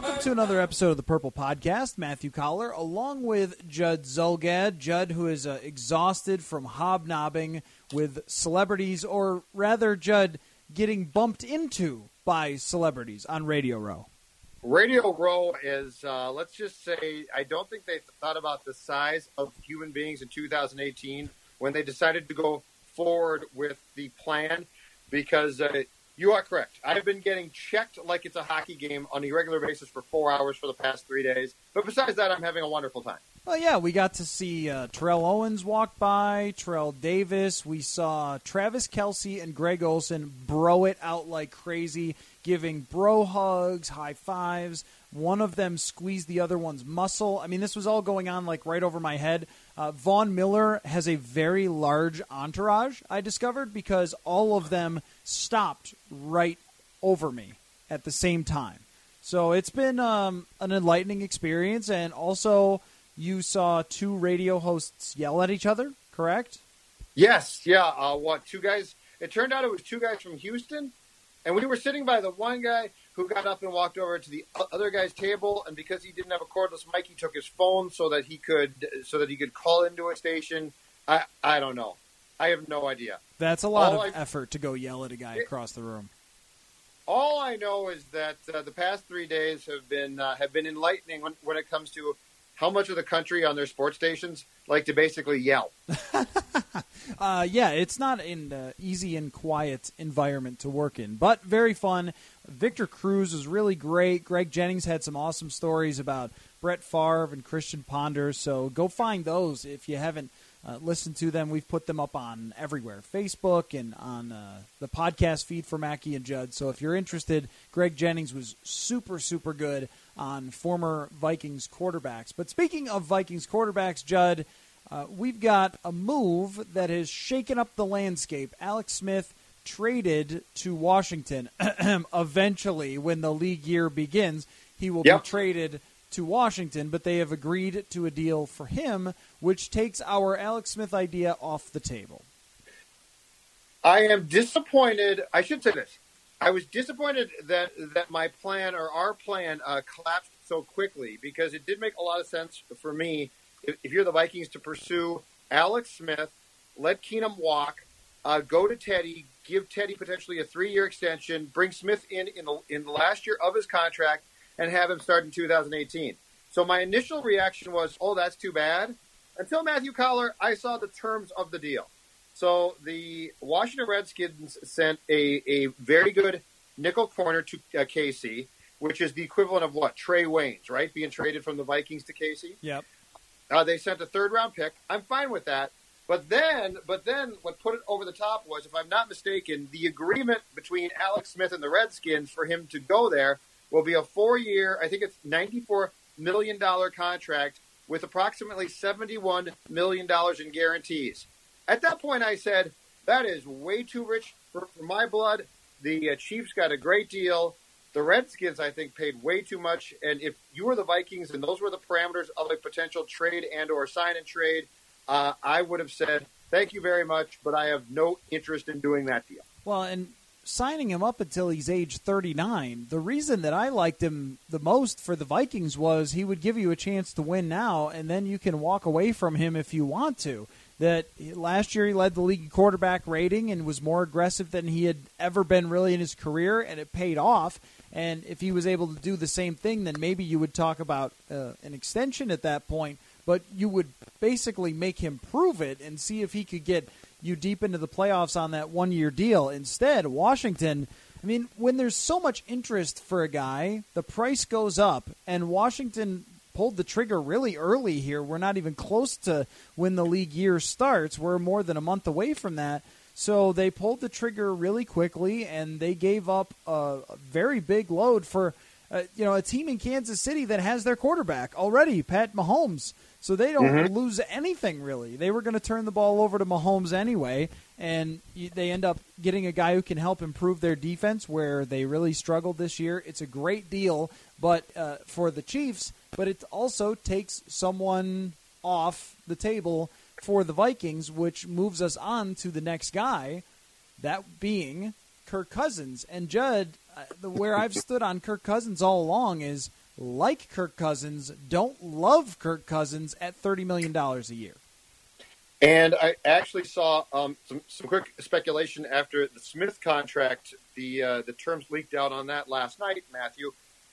Welcome to another episode of the Purple Podcast. Matthew Coller, along with Judd Zulgad. Judd, who is uh, exhausted from hobnobbing with celebrities, or rather, Judd, getting bumped into by celebrities on Radio Row. Radio Row is, uh, let's just say, I don't think they thought about the size of human beings in 2018 when they decided to go forward with the plan because uh, you are correct. I've been getting checked like it's a hockey game on a regular basis for four hours for the past three days. But besides that, I'm having a wonderful time. Well, yeah, we got to see uh, Terrell Owens walk by, Terrell Davis. We saw Travis Kelce and Greg Olsen bro it out like crazy, giving bro hugs, high fives. One of them squeezed the other one's muscle. I mean, this was all going on like right over my head. Uh, Von Miller has a very large entourage, I discovered, because all of them stopped right over me at the same time. So it's been um, an enlightening experience, and also you saw two radio hosts yell at each other, correct? Yes, yeah. Uh, what two guys? It turned out it was two guys from Houston, and we were sitting by the one guy who got up and walked over to the other guy's table, and because he didn't have a cordless mic, he took his phone so that he could so that he could call into a station. I I don't know. I have no idea. That's a lot All of I- effort to go yell at a guy across the room. All I know is that uh, the past three days have been uh, have been enlightening when, when it comes to how much of the country on their sports stations like to basically yell. Uh, yeah, it's not an uh, easy and quiet environment to work in, but very fun. Victor Cruz was really great. Greg Jennings had some awesome stories about Brett Favre and Christian Ponder. So go find those if you haven't uh, listened to them. We've put them up on everywhere Facebook and on uh, the podcast feed for Mackey and Judd. So if you're interested, Greg Jennings was super, super good on former Vikings quarterbacks. But speaking of Vikings quarterbacks, Judd, uh, we've got a move that has shaken up the landscape. Alex Smith traded to Washington. Eventually, when the league year begins, he will Yep. be traded to Washington, but they have agreed to a deal for him, which takes our Alex Smith idea off the table. I am disappointed. I should say this. I was disappointed that that my plan or our plan uh, collapsed so quickly because it did make a lot of sense for me. If, if you're the Vikings to pursue Alex Smith, let Keenum walk, uh, go to Teddy, give Teddy potentially a three-year extension, bring Smith in in the, in the last year of his contract, and have him start in 2018. So my initial reaction was, "Oh, that's too bad." Until Matthew Coller, I saw the terms of the deal. So the Washington Redskins sent a, a very good nickel corner to uh, KC, which is the equivalent of what Trae Waynes, right? Being traded from the Vikings to KC. Yep. Uh, they sent a third round pick. I'm fine with that. But then, but then, what put it over the top was, if I'm not mistaken, the agreement between Alex Smith and the Redskins for him to go there will be a four-year, I think it's 94 million dollar contract with approximately 71 million dollars in guarantees. At that point, I said, that is way too rich for, for my blood. The uh, Chiefs got a great deal. The Redskins, I think, paid way too much. And if you were the Vikings and those were the parameters of a potential trade and or sign and trade, uh, I would have said, thank you very much, but I have no interest in doing that deal. Well, and signing him up until he's age 39, the reason that I liked him the most for the Vikings was he would give you a chance to win now, and then you can walk away from him if you want to. That last year he led the league in quarterback rating and was more aggressive than he had ever been really in his career, and it paid off. And if he was able to do the same thing, then maybe you would talk about uh, an extension at that point. But you would basically make him prove it and see if he could get you deep into the playoffs on that one year deal. Instead, Washington, I mean, when there's so much interest for a guy, the price goes up, and Washington pulled the trigger really early here. We're not even close to when the league year starts. We're more than a month away from that. So they pulled the trigger really quickly, and they gave up a, very big load for uh, you know, a team in Kansas City that has their quarterback already, Pat Mahomes. So they don't Mhm. lose anything really. They were going to turn the ball over to Mahomes anyway, and they end up getting a guy who can help improve their defense where they really struggled this year. It's a great deal, but uh, for the Chiefs, but it also takes someone off the table for the Vikings, which moves us on to the next guy, that being Kirk Cousins. And Judd, uh, where I've stood on Kirk Cousins all along is like Kirk Cousins, don't love Kirk Cousins at thirty million dollars a year. And I actually saw um, some, some quick speculation after the Smith contract. The uh, the terms leaked out on that last night, Matthew.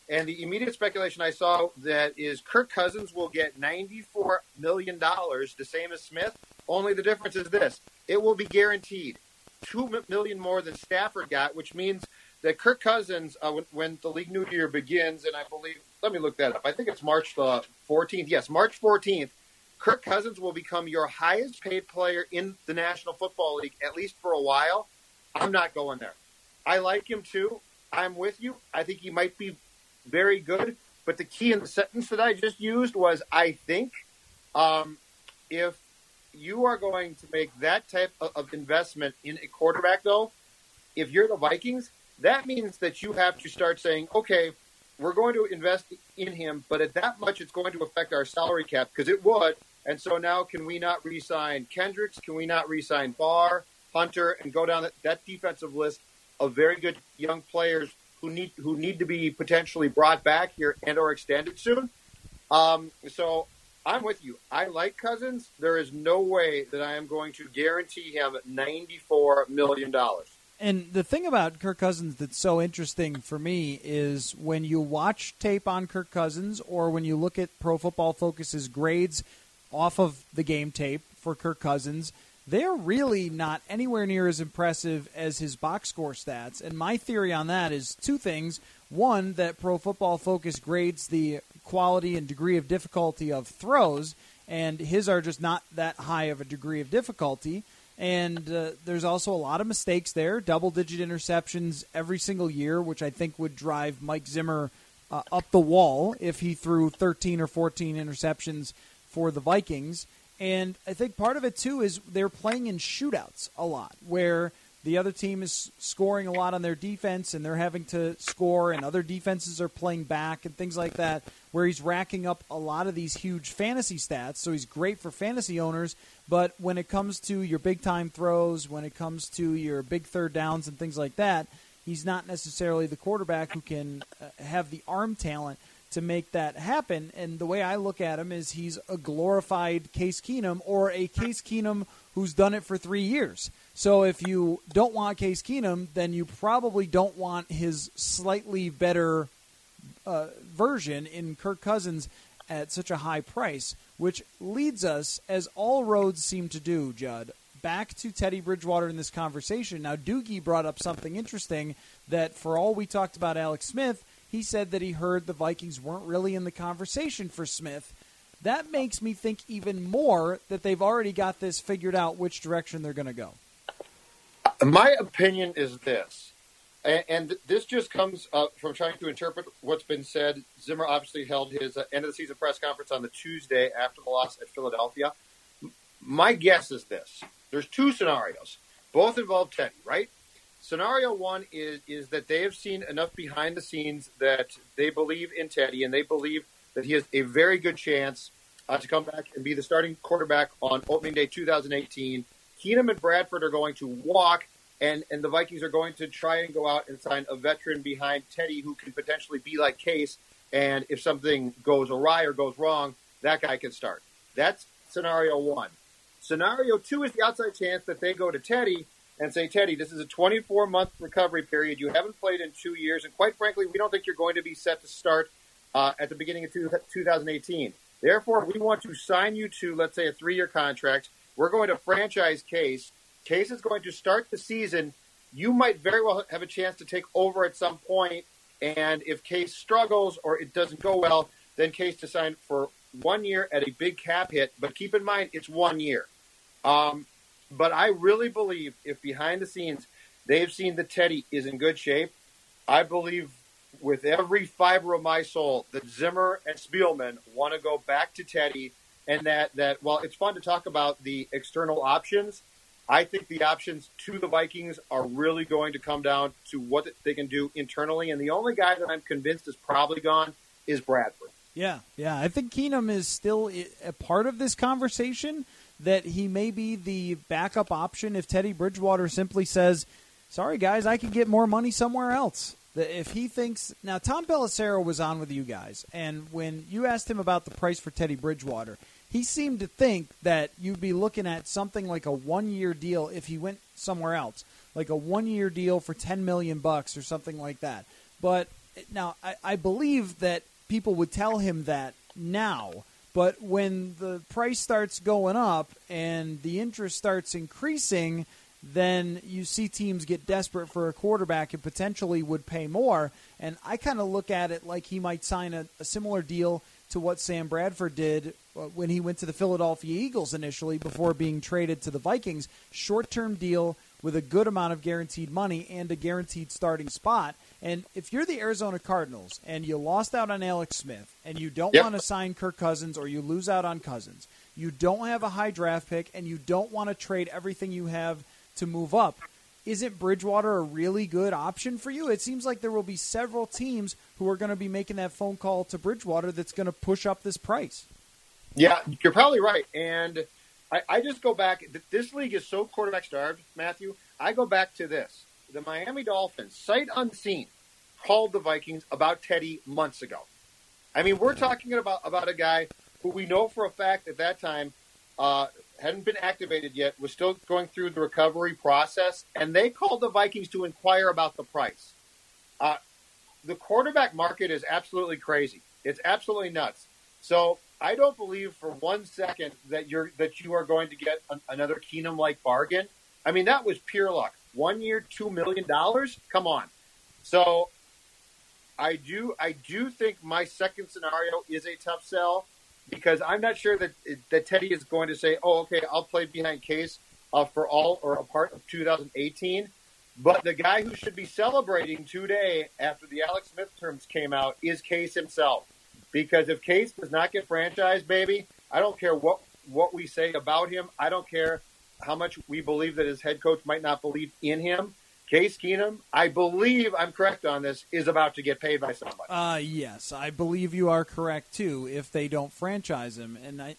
And the immediate speculation I saw that is Kirk Cousins will get ninety four million dollars, the same as Smith. Only the difference is this: it will be guaranteed two million more than Stafford got, which means that Kirk Cousins, uh, when, when the league new year begins, and I believe, let me look that up. I think it's March the fourteenth. Yes, March fourteenth. Kirk Cousins will become your highest paid player in the National Football League, at least for a while. I'm not going there. I like him too. I'm with you. I think he might be very good. But the key in the sentence that I just used was I think. Um, if you are going to make that type of, investment in a quarterback, though, if you're the Vikings, that means that you have to start saying, okay, we're going to invest in him, but at that much, it's going to affect our salary cap because it would. And so now, can we not re-sign Kendricks? Can we not re-sign Barr, Hunter, and go down that, that defensive list of very good young players who need who need to be potentially brought back here and or extended soon? Um, so I'm with you. I like Cousins. There is no way that I am going to guarantee him $94 million. And the thing about Kirk Cousins that's so interesting for me is when you watch tape on Kirk Cousins or when you look at Pro Football Focus's grades off of the game tape for Kirk Cousins, they're really not anywhere near as impressive as his box score stats. And my theory on that is two things. One, that Pro Football Focus grades the quality and degree of difficulty of throws, and his are just not that high of a degree of difficulty. And uh, there's also a lot of mistakes there, double digit interceptions every single year, which I think would drive Mike Zimmer uh, up the wall if he threw 13 or 14 interceptions for the Vikings. And I think part of it, too, is they're playing in shootouts a lot, where the other team is scoring a lot on their defense and they're having to score, and other defenses are playing back and things like that, where he's racking up a lot of these huge fantasy stats. So he's great for fantasy owners, but when it comes to your big time throws, when it comes to your big third downs and things like that, he's not necessarily the quarterback who can uh, have the arm talent to make that happen. And the way I look at him is he's a glorified Case Keenum or a Case Keenum who's done it for three years. So if you don't want Case Keenum, then you probably don't want his slightly better uh, version in Kirk Cousins at such a high price, which leads us, as all roads seem to do, Judd, back to Teddy Bridgewater in this conversation. Now, Doogie brought up something interesting that for all we talked about Alex Smith, he said that he heard the Vikings weren't really in the conversation for Smith. That makes me think even more that they've already got this figured out which direction they're going to go. My opinion is this, and, this just comes uh, from trying to interpret what's been said. Zimmer obviously held his uh, end of the season press conference on the Tuesday after the loss at Philadelphia. My guess is this: there's two scenarios, both involve Teddy, right? Scenario one is is that they have seen enough behind the scenes that they believe in Teddy, and they believe that he has a very good chance uh, to come back and be the starting quarterback on opening day 2018. Keenum and Bradford are going to walk, and, and the Vikings are going to try and go out and sign a veteran behind Teddy who can potentially be like Case. And if something goes awry or goes wrong, that guy can start. That's scenario one. Scenario two is the outside chance that they go to Teddy and say, Teddy, this is a 24 month recovery period. You haven't played in two years. And quite frankly, we don't think you're going to be set to start uh, at the beginning of 2018. Therefore, we want to sign you to, let's say, a three year contract. We're going to franchise Case. Case is going to start the season. You might very well have a chance to take over at some point, and if Case struggles or it doesn't go well, then Case to sign for one year at a big cap hit. But keep in mind, it's one year. Um, but I really believe if behind the scenes they've seen that Teddy is in good shape, I believe with every fiber of my soul that Zimmer and Spielman want to go back to Teddy, and that that while it's fun to talk about the external options, I think the options to the Vikings are really going to come down to what they can do internally. And the only guy that I'm convinced is probably gone is Bradford. Yeah, yeah. I think Keenum is still a part of this conversation. That he may be the backup option if Teddy Bridgewater simply says, "Sorry, guys, I could get more money somewhere else." If he thinks now, Tom Pelissero was on with you guys, and when you asked him about the price for Teddy Bridgewater, he seemed to think that you'd be looking at something like a one-year deal if he went somewhere else, like a one-year deal for ten million bucks or something like that. But now, I, I believe that people would tell him that now. But when the price starts going up and the interest starts increasing, then you see teams get desperate for a quarterback and potentially would pay more. And I kind of look at it like he might sign a, a, similar deal to what Sam Bradford did uh, when he went to the Philadelphia Eagles initially before being traded to the Vikings. Short term deal with a good amount of guaranteed money and a guaranteed starting spot. And if you're the Arizona Cardinals and you lost out on Alex Smith and you don't Yep. want to sign Kirk Cousins or you lose out on Cousins, you don't have a high draft pick and you don't want to trade everything you have to move up, isn't Bridgewater a really good option for you? It seems like there will be several teams who are going to be making that phone call to Bridgewater that's going to push up this price. Yeah, you're probably right. And I, I just go back. This league is so quarterback starved, Matthew. I go back to this. The Miami Dolphins, sight unseen, called the Vikings about Teddy months ago. I mean, we're talking about, about a guy who we know for a fact at that time uh, hadn't been activated yet, was still going through the recovery process, and they called the Vikings to inquire about the price. Uh, the quarterback market is absolutely crazy. It's absolutely nuts. So I don't believe for one second that you're that you are going to get an, another Keenum like bargain. I mean, that was pure luck. One year, two million dollars. Come on. So I do I do think my second scenario is a tough sell because I'm not sure that that Teddy is going to say, "Oh, okay, I'll play behind Case uh, for all or a part of 2018." But the guy who should be celebrating today after the Alex Smith terms came out is Case himself. Because if Case does not get franchised, baby, I don't care what what we say about him. I don't care how much we believe that his head coach might not believe in him. Case Keenum, I believe I'm correct on this, is about to get paid by somebody. Uh, yes, I believe you are correct too. If they don't franchise him, and I,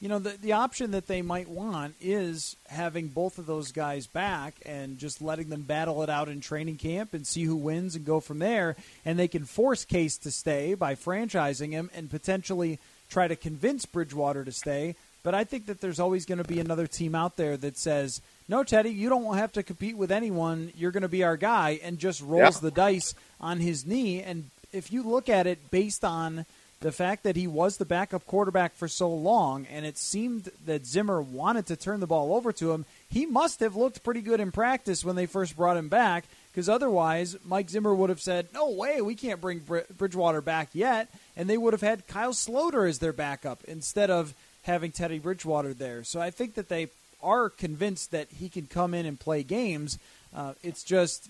you know, the the option that they might want is having both of those guys back and just letting them battle it out in training camp and see who wins and go from there. And they can force Case to stay by franchising him and potentially try to convince Bridgewater to stay. But I think that there's always going to be another team out there that says, "No, Teddy, you don't have to compete with anyone. You're going to be our guy," and just rolls Yeah. the dice on his knee. And if you look at it based on the fact that he was the backup quarterback for so long, and it seemed that Zimmer wanted to turn the ball over to him, he must have looked pretty good in practice when they first brought him back. Because otherwise, Mike Zimmer would have said, "No way, we can't bring Br- Bridgewater back yet," and they would have had Kyle Sloter as their backup instead of having Teddy Bridgewater there. So I think that they are convinced that he can come in and play games. Uh, it's just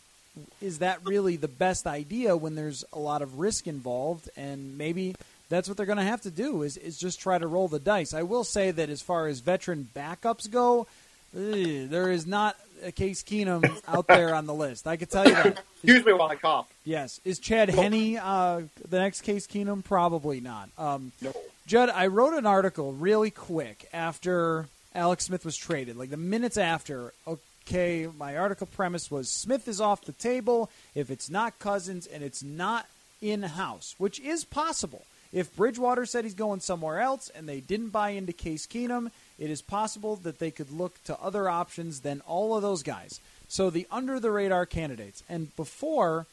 is that really the best idea when there's a lot of risk involved and maybe that's what they're going to have to do is, is just try to roll the dice i will say that as far as veteran backups go eh, there is not a case keenum out there on the list i can tell you that Excuse me while I cough. yes is Chad Henne uh, the next case keenum probably not um, No. Judd, I wrote an article really quick after Alex Smith was traded, like the minutes after. Okay, my article premise was Smith is off the table if it's not Cousins and it's not in house, which is possible. If Bridgewater said he's going somewhere else and they didn't buy into Case Keenum, it is possible that they could look to other options than all of those guys. So the under the radar candidates. And before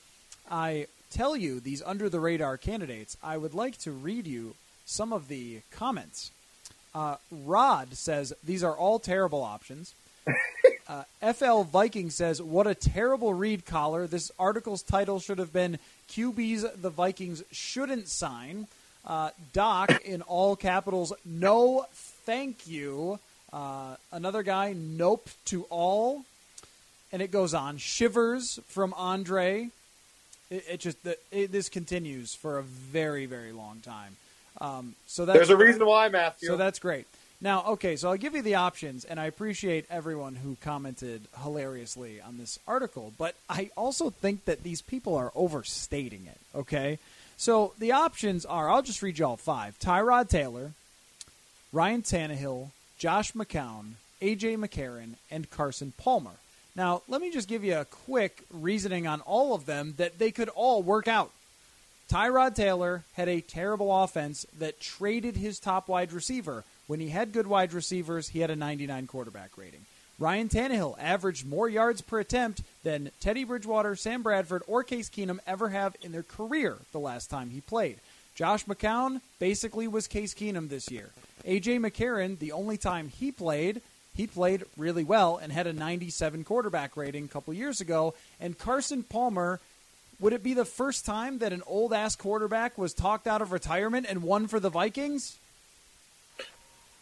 I tell you these under the radar candidates, I would like to read you some of the comments. Uh, Rod says these are all terrible options. Uh, FL Viking says, "What a terrible read, Coller. This article's title should have been QBs the Vikings shouldn't sign." Uh, Doc in all capitals, no, thank you. Uh, another guy, nope to all, and it goes on. Shivers from Andre. It, it just the, it, this continues for a very very long time. Um, so that's, there's a reason why, Matthew. So that's great. Now, okay, so I'll give you the options, and I appreciate everyone who commented hilariously on this article, but I also think that these people are overstating it, okay? So the options are I'll just read you all five Tyrod Taylor, Ryan Tannehill, Josh McCown, A.J. McCarron, and Carson Palmer. Now, let me just give you a quick reasoning on all of them that they could all work out. Tyrod Taylor had a terrible offense that traded his top wide receiver. When he had good wide receivers, he had a 99 quarterback rating. Ryan Tannehill averaged more yards per attempt than Teddy Bridgewater, Sam Bradford, or Case Keenum ever have in their career the last time he played. Josh McCown basically was Case Keenum this year. A.J. McCarron, the only time he played, he played really well and had a 97 quarterback rating a couple years ago. And Carson Palmer, would it be the first time that an old ass quarterback was talked out of retirement and won for the Vikings?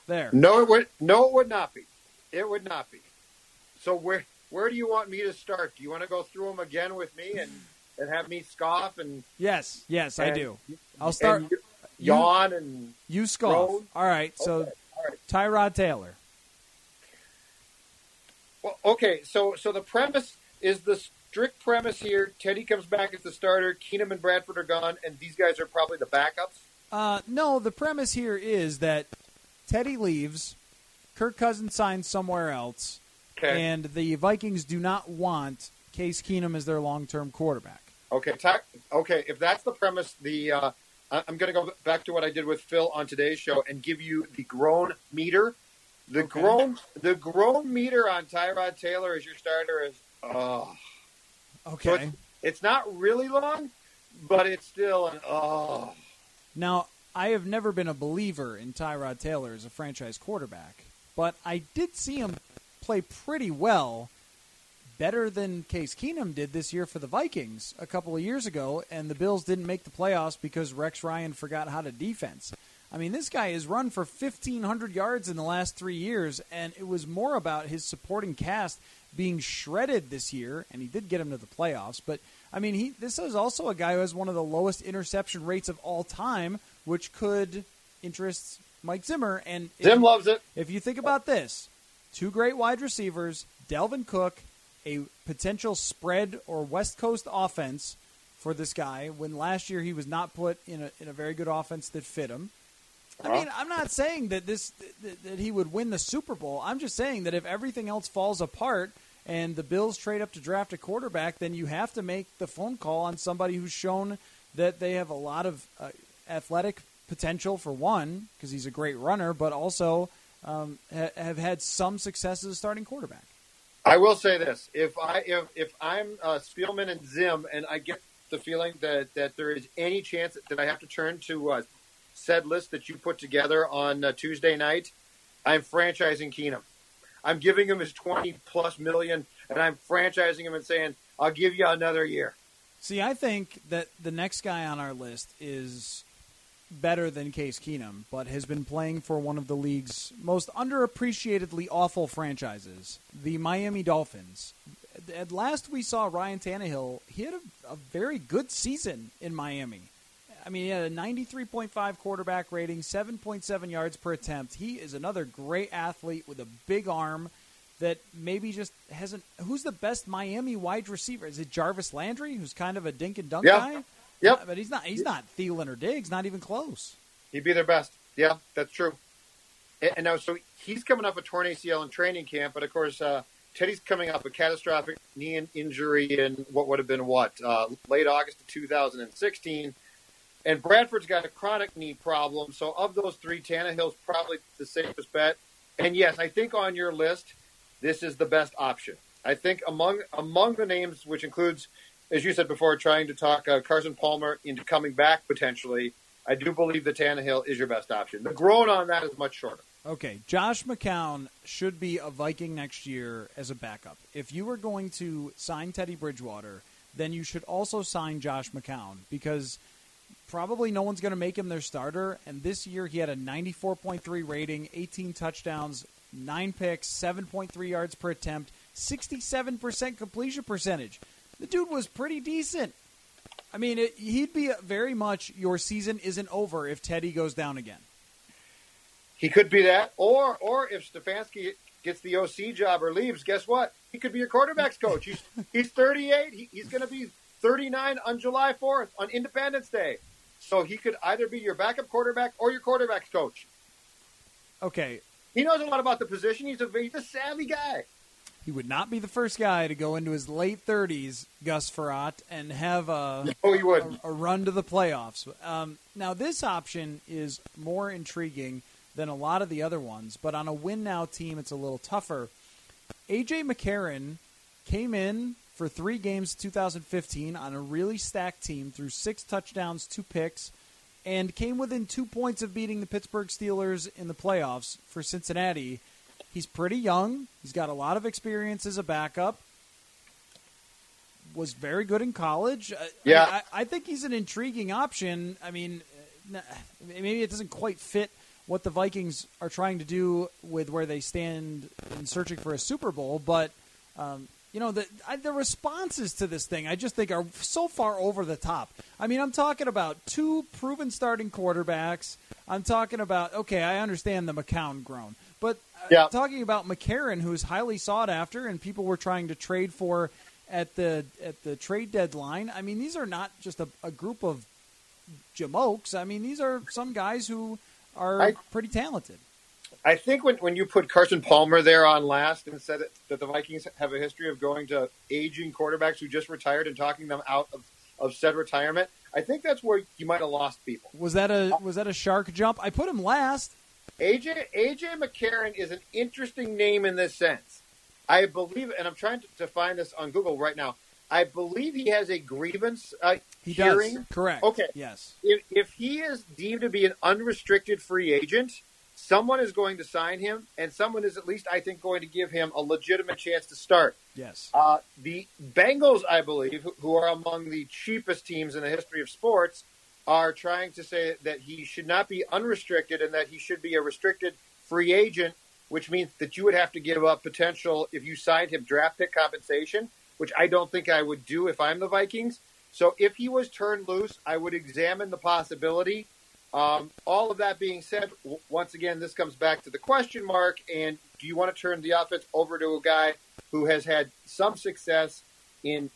There. No, it would. No, it would not be. It would not be. So where where do you want me to start? Do you want to go through them again with me and and have me scoff and? Yes, yes, and, I do. I'll start. yawn and you scoff. Groan? All right. So okay. All right. Tyrod Taylor. Well, okay. So so the premise is the strict premise here. Teddy comes back as the starter. Keenum and Bradford are gone, and these guys are probably the backups. Uh, no, the premise here is that Teddy leaves, Kirk Cousins signs somewhere else, okay. and the Vikings do not want Case Keenum as their long-term quarterback. Okay, ta- okay. If that's the premise, the uh, I'm going to go back to what I did with Phil on today's show and give you the groan meter. The okay. groan, the groan meter on Tyrod Taylor as your starter is oh. Okay. So it's, it's, not really long, but it's still an oh. Now I have never been a believer in Tyrod Taylor as a franchise quarterback, but I did see him play pretty well, better than Case Keenum did this year for the Vikings a couple of years ago, and the Bills didn't make the playoffs because Rex Ryan forgot how to defense. I mean, this guy has run for 1,500 yards in the last three years, and it was more about his supporting cast being shredded this year, and he did get him to the playoffs. But I mean, he this is also a guy who has one of the lowest interception rates of all time which could interest Mike Zimmer. And Zim if, loves it. If you think about this, two great wide receivers, Dalvin Cook, a potential spread or West Coast offense for this guy. When last year he was not put in a in a very good offense that fit him. I mean, I'm not saying that this that, that he would win the Super Bowl. I'm just saying that if everything else falls apart and the Bills trade up to draft a quarterback, then you have to make the phone call on somebody who's shown that they have a lot of uh, athletic potential for one, because he's a great runner, but also um, ha- have had some success as a starting quarterback. I will say this: if I if, if I'm uh, Spielman and Zim, and I get the feeling that that there is any chance that I have to turn to uh, said list that you put together on uh, Tuesday night, I'm franchising Keenum. I'm giving him his 20 plus million, and I'm franchising him and saying, "I'll give you another year." See, I think that the next guy on our list is better than Case Keenum, but has been playing for one of the league's most underappreciatedly awful franchises, the Miami Dolphins. At last we saw Ryan Tannehill, he had a, a very good season in Miami. I mean, he had a 93.5 quarterback rating, 7.7 yards per attempt. He is another great athlete with a big arm that maybe just hasn't. Who's the best Miami wide receiver? Is it Jarvis Landry, who's kind of a dink and dunk yeah. guy? Yep. But he's not. He's not Thielen or Diggs. Not even close. He'd be their best. Yeah, that's true. And now, so he's coming off a torn ACL in training camp, but of course, uh, Teddy's coming off a catastrophic knee injury in what would have been what uh, late August of 2016, and Bradford's got a chronic knee problem. So, of those three, Tannehill's probably the safest bet. And yes, I think on your list, this is the best option. I think among among the names, which includes as you said before, trying to talk uh, Carson Palmer into coming back potentially. I do believe that Tannehill is your best option. The groan on that is much shorter. Okay, Josh McCown should be a Viking next year as a backup. If you were going to sign Teddy Bridgewater, then you should also sign Josh McCown because probably no one's going to make him their starter. And this year he had a 94.3 rating, 18 touchdowns, 9 picks, 7.3 yards per attempt, 67% completion percentage. The dude was pretty decent. I mean, it, he'd be very much your season isn't over if Teddy goes down again. He could be that, or or if Stefanski gets the OC job or leaves, guess what? He could be your quarterbacks coach. He's he's 38. He, he's going to be 39 on July 4th on Independence Day. So he could either be your backup quarterback or your quarterbacks coach. Okay. He knows a lot about the position. He's a he's a savvy guy. He would not be the first guy to go into his late 30s, Gus Frerotte, and have a, no, he would. a, a run to the playoffs. Um, now, this option is more intriguing than a lot of the other ones, but on a win now team, it's a little tougher. AJ McCarron came in for three games 2015 on a really stacked team, threw six touchdowns, two picks, and came within two points of beating the Pittsburgh Steelers in the playoffs for Cincinnati. He's pretty young. He's got a lot of experience as a backup. Was very good in college. Yeah, I, I think he's an intriguing option. I mean, maybe it doesn't quite fit what the Vikings are trying to do with where they stand in searching for a Super Bowl, but um, you know the I, the responses to this thing I just think are so far over the top. I mean, I'm talking about two proven starting quarterbacks. I'm talking about okay, I understand the McCown groan, but uh, talking about McCarron, who's highly sought after, and people were trying to trade for at the at the trade deadline. I mean, these are not just a, a group of jamokes. I mean, these are some guys who are I, pretty talented. I think when, when you put Carson Palmer there on last and said that the Vikings have a history of going to aging quarterbacks who just retired and talking them out of, of said retirement, I think that's where you might have lost people. Was that a was that a shark jump? I put him last. AJ AJ McCarron is an interesting name in this sense. I believe, and I'm trying to, to find this on Google right now. I believe he has a grievance uh, he hearing. Does. Correct. Okay. Yes. If, if he is deemed to be an unrestricted free agent, someone is going to sign him, and someone is at least, I think, going to give him a legitimate chance to start. Yes. Uh, the Bengals, I believe, who are among the cheapest teams in the history of sports, are trying to say that he should not be unrestricted and that he should be a restricted free agent, which means that you would have to give up potential if you signed him draft pick compensation which I don't think I would do if I'm the Vikings. So if he was turned loose, I would examine the possibility. Um, all of that being said, w- once again, this comes back to the question mark. And do you want to turn the offense over to a guy who has had some success in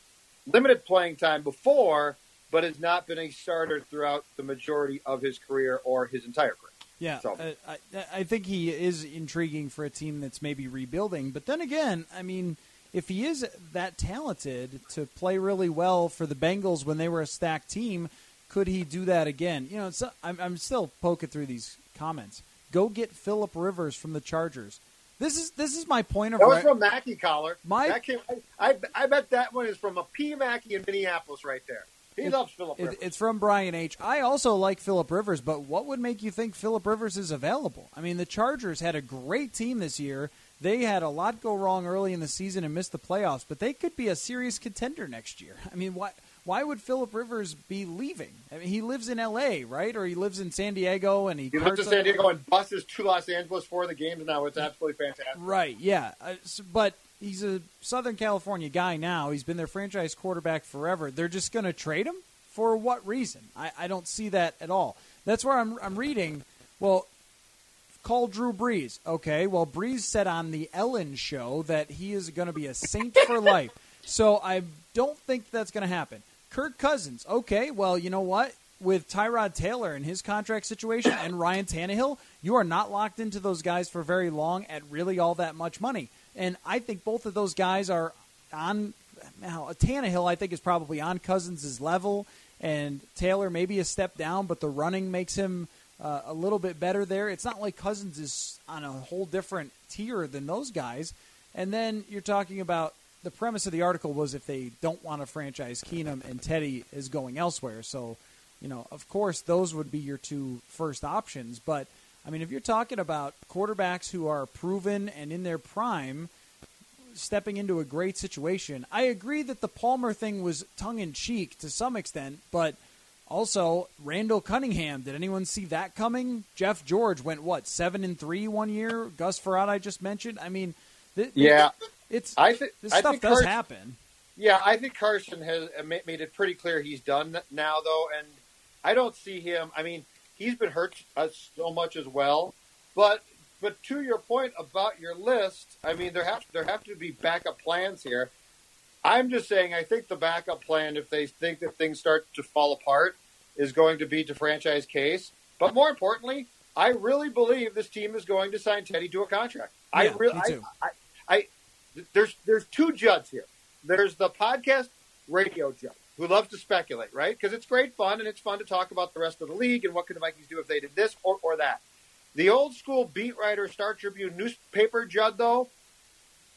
limited playing time before, but has not been a starter throughout the majority of his career or his entire career? Yeah, So- uh, I, I think he is intriguing for a team that's maybe rebuilding. But then again, I mean, if he is that talented to play really well for the Bengals when they were a stacked team, could he do that again? You know, it's, I'm, I'm still poking through these comments. Go get Philip Rivers from the Chargers. This is this is my point of That was from Mackey Coller. My- that came, I, I, I bet that one is from a P. Mackey in Minneapolis right there. He It- loves Philip It, Rivers. it's from Brian H. I also like Philip Rivers, but what would make you think Philip Rivers is available? I mean, the Chargers had a great team this year. They had a lot go wrong early in the season and missed the playoffs, but they could be a serious contender next year. I mean, why why would Philip Rivers be leaving? I mean, he lives in L.A., right, or he lives in San Diego, and he He went to San Diego and buses to Los Angeles for the games now. It's absolutely fantastic. Right, yeah. Uh, s but he's a Southern California guy now. He's been their franchise quarterback forever. They're just going to trade him? For what reason? I, I don't see that at all. That's where I'm, I'm reading. Well, call Drew Brees. Okay, well, Brees said on the Ellen show that he is going to be a saint for life. So I don't think that's going to happen. Kirk Cousins. Okay, well, you know what? With Tyrod Taylor and his contract situation and Ryan Tannehill, you are not locked into those guys for very long at really all that much money. And I think both of those guys are on. Now, Tannehill, I think, is probably on Cousins' level, and Taylor maybe a step down, but the running makes him uh, a little bit better there. It's not like Cousins is on a whole different tier than those guys. And then you're talking about the premise of the article was if they don't want to franchise Keenum and Teddy is going elsewhere. So, you know, of course, those would be your two first options. But, I mean, if you're talking about quarterbacks who are proven and in their prime, stepping into a great situation, I agree that the Palmer thing was tongue in cheek to some extent, but also Randall Cunningham. Did anyone see that coming? Jeff George went what seven and three one year. Gus Frerotte I just mentioned. I mean, th- Yeah, it's I think this I stuff think does Hurts, happen. Yeah, I think Carson has uh, made it pretty clear he's done now, though, and I don't see him. I mean, he's been hurt us so much as well, but but to your point about your list, I mean, there have there have to be backup plans here. I'm just saying, I think the backup plan, if they think that things start to fall apart, is going to be to franchise Case. But more importantly, I really believe this team is going to sign Teddy to a contract. Yeah, I really. I, I, I, there's there's two Judds here. There's the podcast radio Judd who loves to speculate, right? Because it's great fun and it's fun to talk about the rest of the league and what could the Vikings do if they did this or, or that. The old school beat writer, Star Tribune newspaper Judd, though,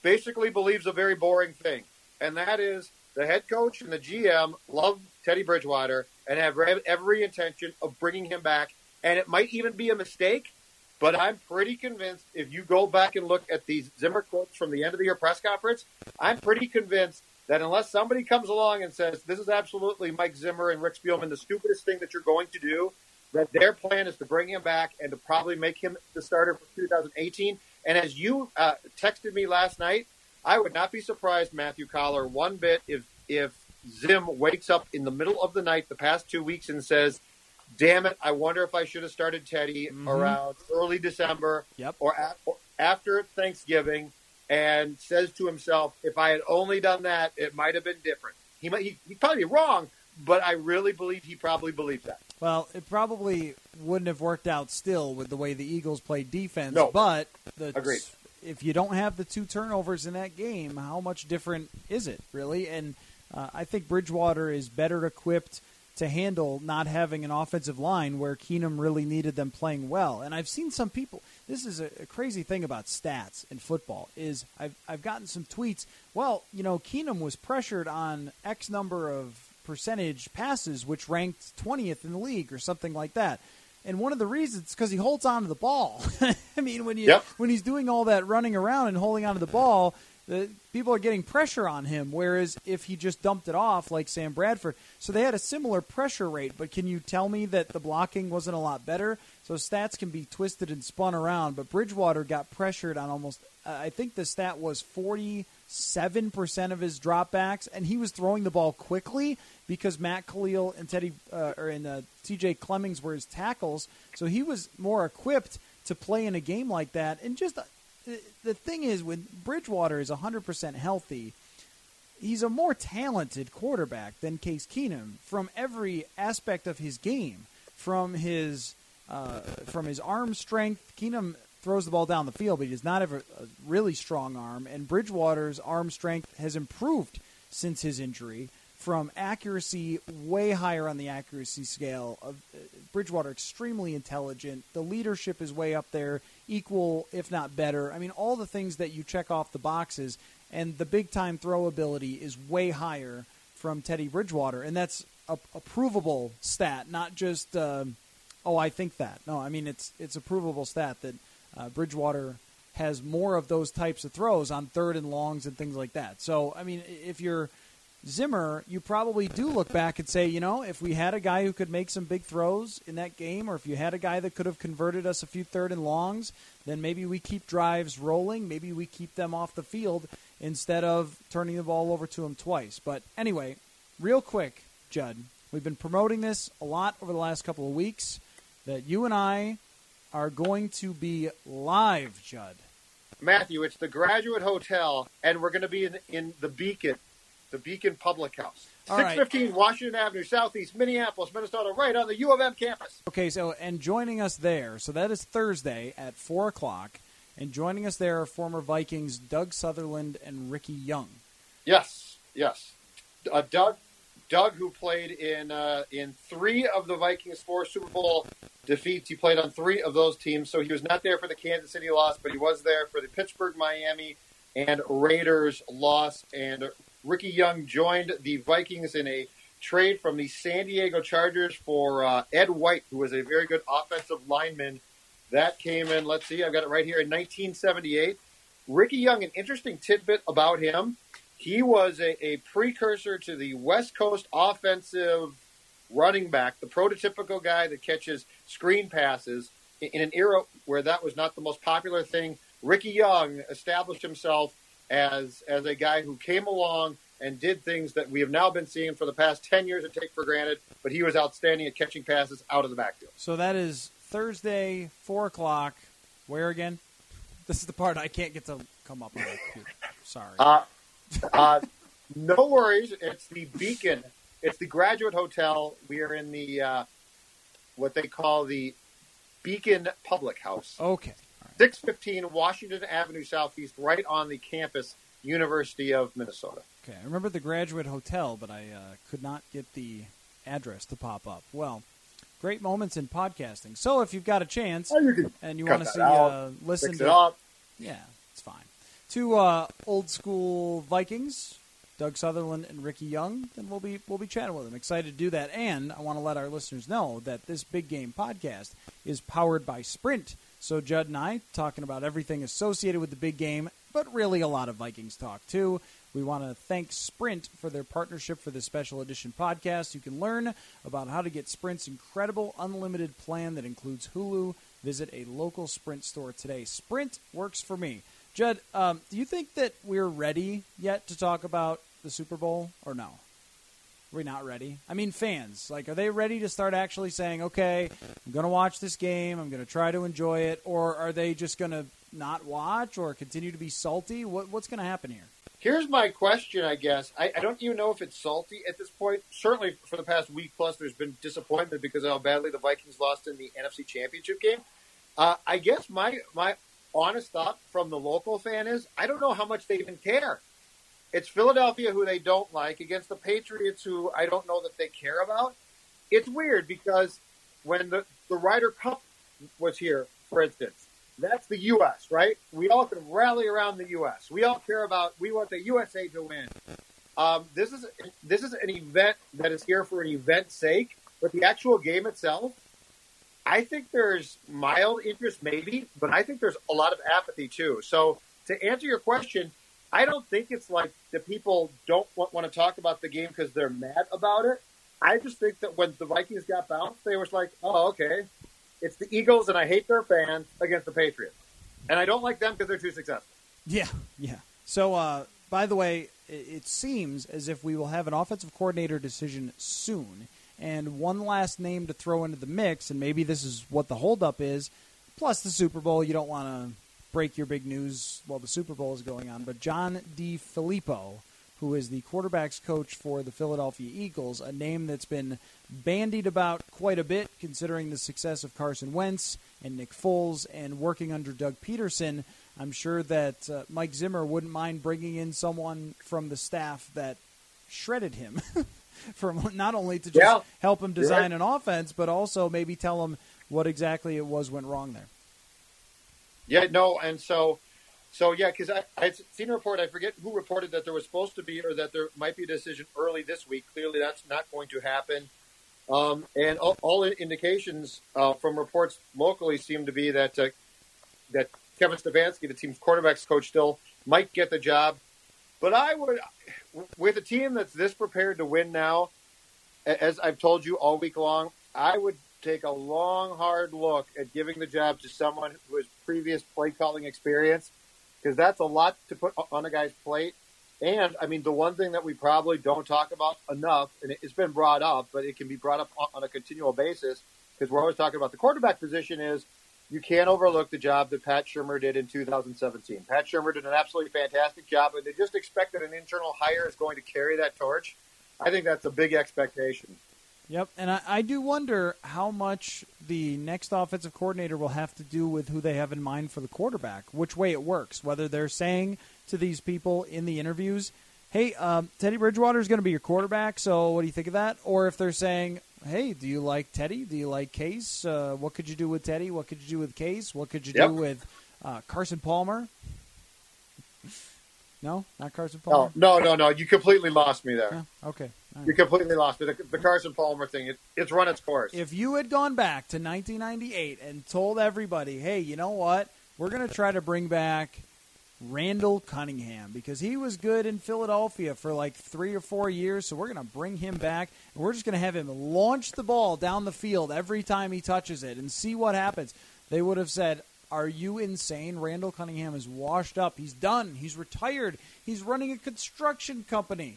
basically believes a very boring thing, and that is the head coach and the GM love Teddy Bridgewater and have every intention of bringing him back. And it might even be a mistake, but I'm pretty convinced if you go back and look at these Zimmer quotes from the end of the year press conference, I'm pretty convinced that unless somebody comes along and says this is absolutely Mike Zimmer and Rick Spielman the stupidest thing that you're going to do, that their plan is to bring him back and to probably make him the starter for 2018. And as you uh, texted me last night, I would not be surprised, Matthew Coller, one bit if if Zim wakes up in the middle of the night the past two weeks and says, "Damn it! I wonder if I should have started Teddy Mhm. around early December Yep. or, a- or after Thanksgiving," and says to himself, "If I had only done that, it might have been different." He might he, he'd probably be wrong, but I really believe he probably believed that. Well, it probably wouldn't have worked out still with the way the Eagles played defense. No. But the, Agreed. if you don't have the two turnovers in that game, how much different is it really? And uh, I think Bridgewater is better equipped to handle not having an offensive line where Keenum really needed them playing well. And I've seen some people. This is a, a crazy thing about stats in football is I've I've gotten some tweets. Well, you know, Keenum was pressured on X number of percentage passes, which ranked 20th in the league or something like that. And one of the reasons is because he holds on to the ball. I mean, when you Yep. when he's doing all that running around and holding onto the ball, the people are getting pressure on him. Whereas if he just dumped it off like Sam Bradford, so they had a similar pressure rate. But can you tell me that the blocking wasn't a lot better? So stats can be twisted and spun around. But Bridgewater got pressured on almost. Uh, I think the stat was forty seven percent of his dropbacks, and he was throwing the ball quickly because Matt Kalil and Teddy uh, or and uh, T.J. Clemmings were his tackles. So he was more equipped to play in a game like that. And just the, thing is, when Bridgewater is 100% healthy, he's a more talented quarterback than Case Keenum from every aspect of his game, from his uh, from his arm strength. Keenum throws the ball down the field, but he does not have a, a really strong arm. And Bridgewater's arm strength has improved since his injury. From accuracy, way higher on the accuracy scale. Of uh, Bridgewater, extremely intelligent. The leadership is way up there, equal if not better. I mean, all the things that you check off the boxes, and the big time throw ability is way higher from Teddy Bridgewater, and that's a, a provable stat, not just um, oh I think that. No, I mean it's it's a provable stat that uh, Bridgewater has more of those types of throws on third and longs and things like that. So I mean, if you're Zimmer, you probably do look back and say, you know, if we had a guy who could make some big throws in that game, or if you had a guy that could have converted us a few third and longs, then maybe we keep drives rolling. Maybe we keep them off the field instead of turning the ball over to him twice. But anyway, real quick, Judd, we've been promoting this a lot over the last couple of weeks that you and I are going to be live, Judd. Matthew, it's the Graduate Hotel, and we're going to be in, in the Beacon, the Beacon Public House, All six right. Washington Avenue, Southeast Minneapolis, Minnesota, right on the U of M campus. Okay, so and joining us there, so that is Thursday at four o'clock, and joining us there are former Vikings Doug Sutherland and Ricky Young. Yes, yes. Uh, Doug, Doug, who played in uh, in three of the Vikings' four Super Bowl defeats, he played on three of those teams. So he was not there for the Kansas City loss, but he was there for the Pittsburgh, Miami, and Raiders loss. And Ricky Young joined the Vikings in a trade from the San Diego Chargers for uh, Ed White, who was a very good offensive lineman. That came in. Let's see, I've got it right here in 1978. Ricky Young, an interesting tidbit about him. He was a, a precursor to the West Coast offensive running back, the prototypical guy that catches screen passes in, in an era where that was not the most popular thing. Ricky Young established himself as as a guy who came along and did things that we have now been seeing for the past 10 years and take for granted, but he was outstanding at catching passes out of the backfield. So that is Thursday, 4 o'clock. Where again? This is the part I can't get to come up with. Sorry. Uh, uh, no worries. It's the Beacon. It's the Graduate Hotel. We are in the uh, what they call the Beacon Public House. Okay. 615 Washington Avenue Southeast, right on the campus, University of Minnesota. Okay, I remember the Graduate Hotel, but I uh, could not get the address to pop up. Well, great moments in podcasting. So if you've got a chance Oh, you and you want to see, out, uh, listen to it. Yeah, it's fine. To uh, old school Vikings, Doug Sutherland and Rickey Young, then we'll be we'll be chatting with them. Excited to do that, and I want to let our listeners know that this big game podcast is powered by Sprint. So Judd and I talking about everything associated with the big game, but really a lot of Vikings talk too. We want to thank Sprint for their partnership for this special edition podcast. You can learn about how to get Sprint's incredible unlimited plan that includes Hulu. Visit a local Sprint store today. Sprint works for me. Judd, um, do you think that we're ready yet to talk about the Super Bowl or no? Are we not ready? I mean, fans, like, are they ready to start actually saying, okay, I'm going to watch this game, I'm going to try to enjoy it, or are they just going to not watch or continue to be salty? What, what's going to happen here? Here's my question, I guess. I, I don't even know if it's salty at this point. Certainly, for the past week plus, there's been disappointment because of how badly the Vikings lost in the NFC Championship game. Uh, I guess my my honest thought from the local fan is I don't know how much they even care. It's Philadelphia who they don't like against the Patriots who I don't know that they care about. It's weird because when the, the Ryder Cup was here, for instance, that's the U.S., right? We all can rally around the U.S. We all care about, we want the USA to win. Um, this is this is an event that is here for an event's sake, but the actual game itself, I think there's mild interest, maybe, but I think there's a lot of apathy too. So to answer your question, I don't think it's like the people don't want, want to talk about the game because they're mad about it. I just think that when the Vikings got bounced, they were like, "Oh, okay, it's the Eagles, and I hate their fans against the Patriots, and I don't like them because they're too successful." Yeah, yeah. So, uh, by the way, it, seems as if we will have an offensive coordinator decision soon. And one last name to throw into the mix, and maybe this is what the holdup is. Plus, the Super Bowl, you don't want to break your big news while the Super Bowl is going on. But John DeFilippo, who is the quarterbacks coach for the Philadelphia Eagles, a name that's been bandied about quite a bit considering the success of Carson Wentz and Nick Foles and working under Doug Pederson. I'm sure that uh, Mike Zimmer wouldn't mind bringing in someone from the staff that shredded him. from not only to just Yeah. help him design an offense, but also maybe tell him what exactly it was went wrong there. Yeah, no, and so, so yeah, because I I'd seen a report. I forget who reported that there was supposed to be or that there might be a decision early this week. Clearly, that's not going to happen. Um, and all, all indications uh, from reports locally seem to be that uh, that Kevin Stefanski, the team's quarterbacks coach, still might get the job. But I would, with a team that's this prepared to win now, as I've told you all week long, I would take a long, hard look at giving the job to someone who has previous play calling experience, because that's a lot to put on a guy's plate. And I mean, the one thing that we probably don't talk about enough, and it's been brought up, but it can be brought up on- a continual basis, because we're always talking about the quarterback position, is you can't overlook the job that Pat Shurmur did in 2017. Pat Shurmur did an absolutely fantastic job, and they just expect that an internal hire is going to carry that torch. I think that's a big expectation. Yep, and I, I do wonder how much the next offensive coordinator will have to do with who they have in mind for the quarterback, which way it works. Whether they're saying to these people in the interviews, "Hey, um, Teddy Bridgewater is going to be your quarterback, so what do you think of that?" Or if they're saying, "Hey, do you like Teddy? Do you like Case? Uh, what could you do with Teddy? What could you do with Case? What could you Yep. do with uh, Carson Palmer?" No, not Carson No, Palmer. no, no, no. You completely lost me there. Yeah, okay. All right. You completely lost me. The, the Carson Palmer thing, it, it's run its course. If you had gone back to 1998 and told everybody, hey, you know what? We're going to try to bring back Randall Cunningham because he was good in Philadelphia for like three or four years, so we're going to bring him back and we're just going to have him launch the ball down the field every time he touches it and see what happens. They would have said, Are you insane? Randall Cunningham is washed up. He's done. He's retired. He's running a construction company.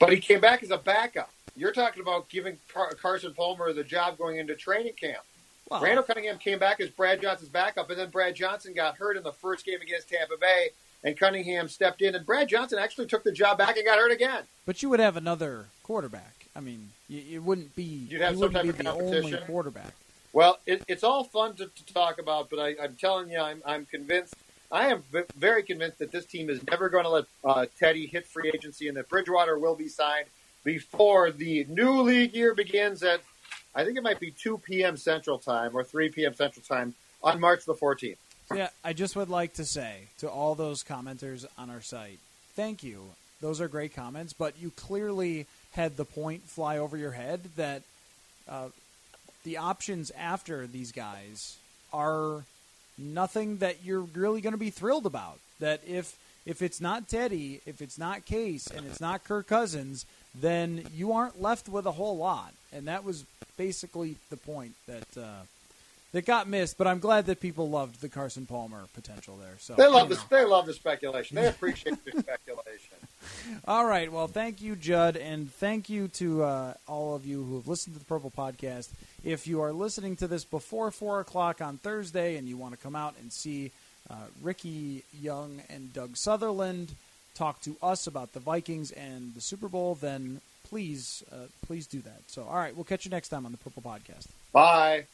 But he came back as a backup. You're talking about giving Car- Carson Palmer the job going into training camp. Well, Randall Cunningham came back as Brad Johnson's backup, and then Brad Johnson got hurt in the first game against Tampa Bay, and Cunningham stepped in, and Brad Johnson actually took the job back and got hurt again. but you would have another quarterback. I mean, you, it wouldn't be. You'd have he some type of the only competition. quarterback. Well, it, it's all fun to, to talk about, but I, I'm telling you, I'm, I'm convinced. I am v- very convinced that this team is never going to let uh, Teddy hit free agency, and that Bridgewater will be signed before the new league year begins at, I think it might be 2 p.m. Central Time or 3 p.m. Central Time on March the 14th. Yeah, I just would like to say to all those commenters on our site, thank you. Those are great comments, but you clearly had the point fly over your head that uh, the options after these guys are nothing that you're really going to be thrilled about. That if if it's not Teddy, if it's not Case, and it's not Kirk Cousins, then you aren't left with a whole lot. And that was basically the point that uh, that got missed. But I'm glad that people loved the Carson Palmer potential there. So They love you know. They love the speculation. They appreciate the speculation. All right. Well, thank you, Judd, and thank you to uh, all of you who have listened to the Purple Podcast. If you are listening to this before four o'clock on Thursday and you want to come out and see uh, Rickey Young and Doug Sutherland talk to us about the Vikings and the Super Bowl, then please, uh, please do that. So, all right, we'll catch you next time on the Purple Podcast. Bye.